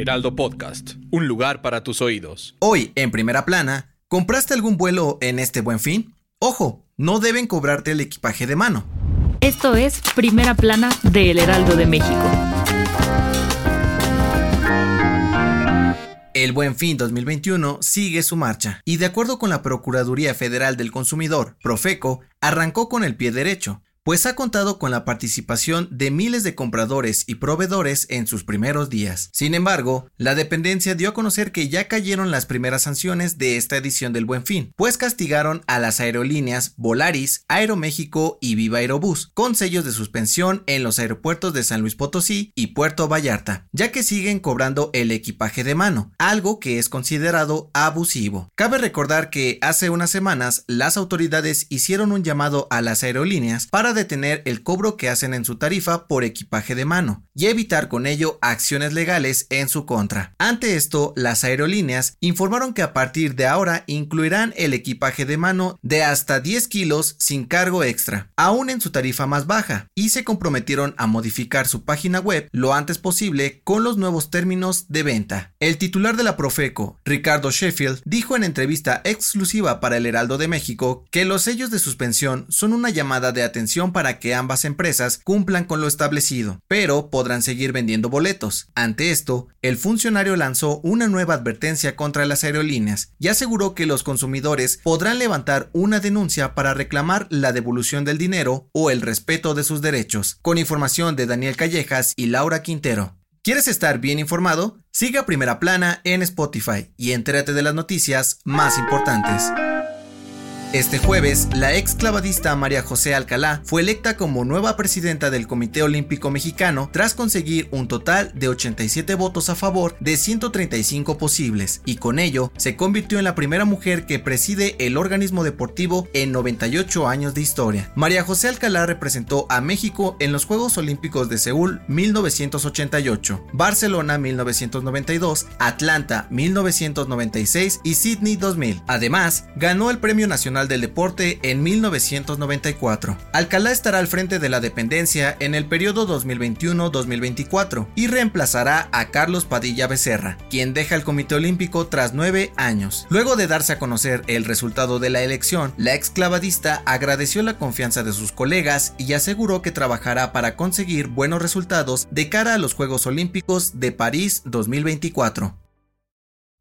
Heraldo Podcast, un lugar para tus oídos. Hoy, en primera plana, ¿compraste algún vuelo en este buen fin? Ojo, no deben cobrarte el equipaje de mano. Esto es Primera Plana de El Heraldo de México. El Buen Fin 2021 sigue su marcha y de acuerdo con la Procuraduría Federal del Consumidor, Profeco, arrancó con el pie derecho, pues ha contado con la participación de miles de compradores y proveedores en sus primeros días. Sin embargo, la dependencia dio a conocer que ya cayeron las primeras sanciones de esta edición del Buen Fin, pues castigaron a las aerolíneas Volaris, Aeroméxico y Viva Aerobús, con sellos de suspensión en los aeropuertos de San Luis Potosí y Puerto Vallarta, ya que siguen cobrando el equipaje de mano, algo que es considerado abusivo. Cabe recordar que hace unas semanas las autoridades hicieron un llamado a las aerolíneas para detener el cobro que hacen en su tarifa por equipaje de mano y evitar con ello acciones legales en su contra. Ante esto, las aerolíneas informaron que a partir de ahora incluirán el equipaje de mano de hasta 10 kilos sin cargo extra, aún en su tarifa más baja, y se comprometieron a modificar su página web lo antes posible con los nuevos términos de venta. El titular de la Profeco, Ricardo Sheffield, dijo en entrevista exclusiva para el Heraldo de México que los sellos de suspensión son una llamada de atención para que ambas empresas cumplan con lo establecido, pero podrán seguir vendiendo boletos. Ante esto, el funcionario lanzó una nueva advertencia contra las aerolíneas y aseguró que los consumidores podrán levantar una denuncia para reclamar la devolución del dinero o el respeto de sus derechos. Con información de Daniel Callejas y Laura Quintero. ¿Quieres estar bien informado? Siga Primera Plana en Spotify y entérate de las noticias más importantes. Este jueves, la ex clavadista María José Alcalá fue electa como nueva presidenta del Comité Olímpico Mexicano tras conseguir un total de 87 votos a favor de 135 posibles, y con ello se convirtió en la primera mujer que preside el organismo deportivo en 98 años de historia. María José Alcalá representó a México en los Juegos Olímpicos de Seúl 1988, Barcelona 1992, Atlanta 1996 y Sydney 2000. Además, ganó el Premio Nacional del Deporte en 1994. Alcalá estará al frente de la dependencia en el periodo 2021-2024 y reemplazará a Carlos Padilla Becerra, quien deja el Comité Olímpico tras nueve años. Luego de darse a conocer el resultado de la elección, la exclavadista agradeció la confianza de sus colegas y aseguró que trabajará para conseguir buenos resultados de cara a los Juegos Olímpicos de París 2024.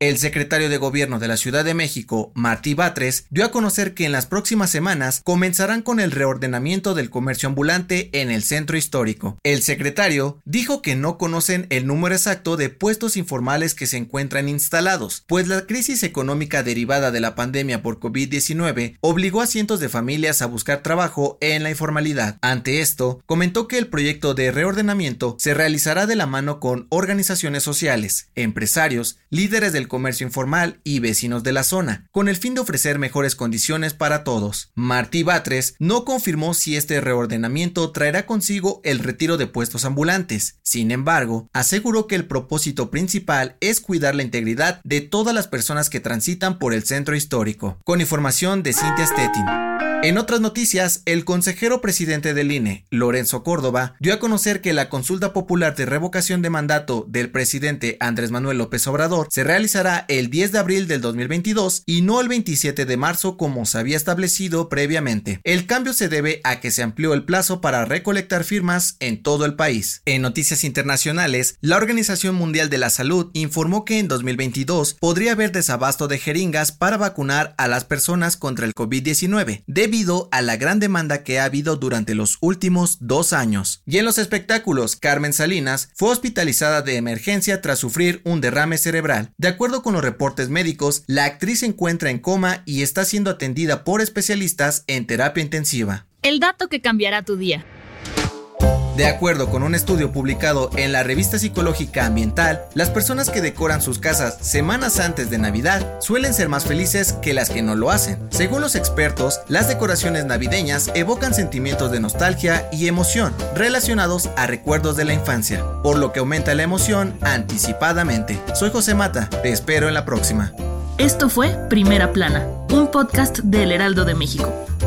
El secretario de Gobierno de la Ciudad de México, Martí Batres, dio a conocer que en las próximas semanas comenzarán con el reordenamiento del comercio ambulante en el centro histórico. El secretario dijo que no conocen el número exacto de puestos informales que se encuentran instalados, pues la crisis económica derivada de la pandemia por COVID-19 obligó a cientos de familias a buscar trabajo en la informalidad. Ante esto, comentó que el proyecto de reordenamiento se realizará de la mano con organizaciones sociales, empresarios, líderes del comercio informal y vecinos de la zona, con el fin de ofrecer mejores condiciones para todos. Martí Batres no confirmó si este reordenamiento traerá consigo el retiro de puestos ambulantes. Sin embargo, aseguró que el propósito principal es cuidar la integridad de todas las personas que transitan por el centro histórico. Con información de Cintia Stettin. En otras noticias, el consejero presidente del INE, Lorenzo Córdoba, dio a conocer que la consulta popular de revocación de mandato del presidente Andrés Manuel López Obrador se realizará el 10 de abril del 2022 y no el 27 de marzo como se había establecido previamente. El cambio se debe a que se amplió el plazo para recolectar firmas en todo el país. En noticias internacionales, la Organización Mundial de la Salud informó que en 2022 podría haber desabasto de jeringas para vacunar a las personas contra el COVID-19 debido a la gran demanda que ha habido durante los últimos dos años. Y en los espectáculos, Carmen Salinas fue hospitalizada de emergencia tras sufrir un derrame cerebral. De acuerdo con los reportes médicos, la actriz se encuentra en coma y está siendo atendida por especialistas en terapia intensiva. El dato que cambiará tu día. De acuerdo con un estudio publicado en la revista psicológica ambiental, las personas que decoran sus casas semanas antes de Navidad suelen ser más felices que las que no lo hacen. Según los expertos, las decoraciones navideñas evocan sentimientos de nostalgia y emoción relacionados a recuerdos de la infancia, por lo que aumenta la emoción anticipadamente. Soy José Mata, te espero en la próxima. Esto fue Primera Plana, un podcast del Heraldo de México.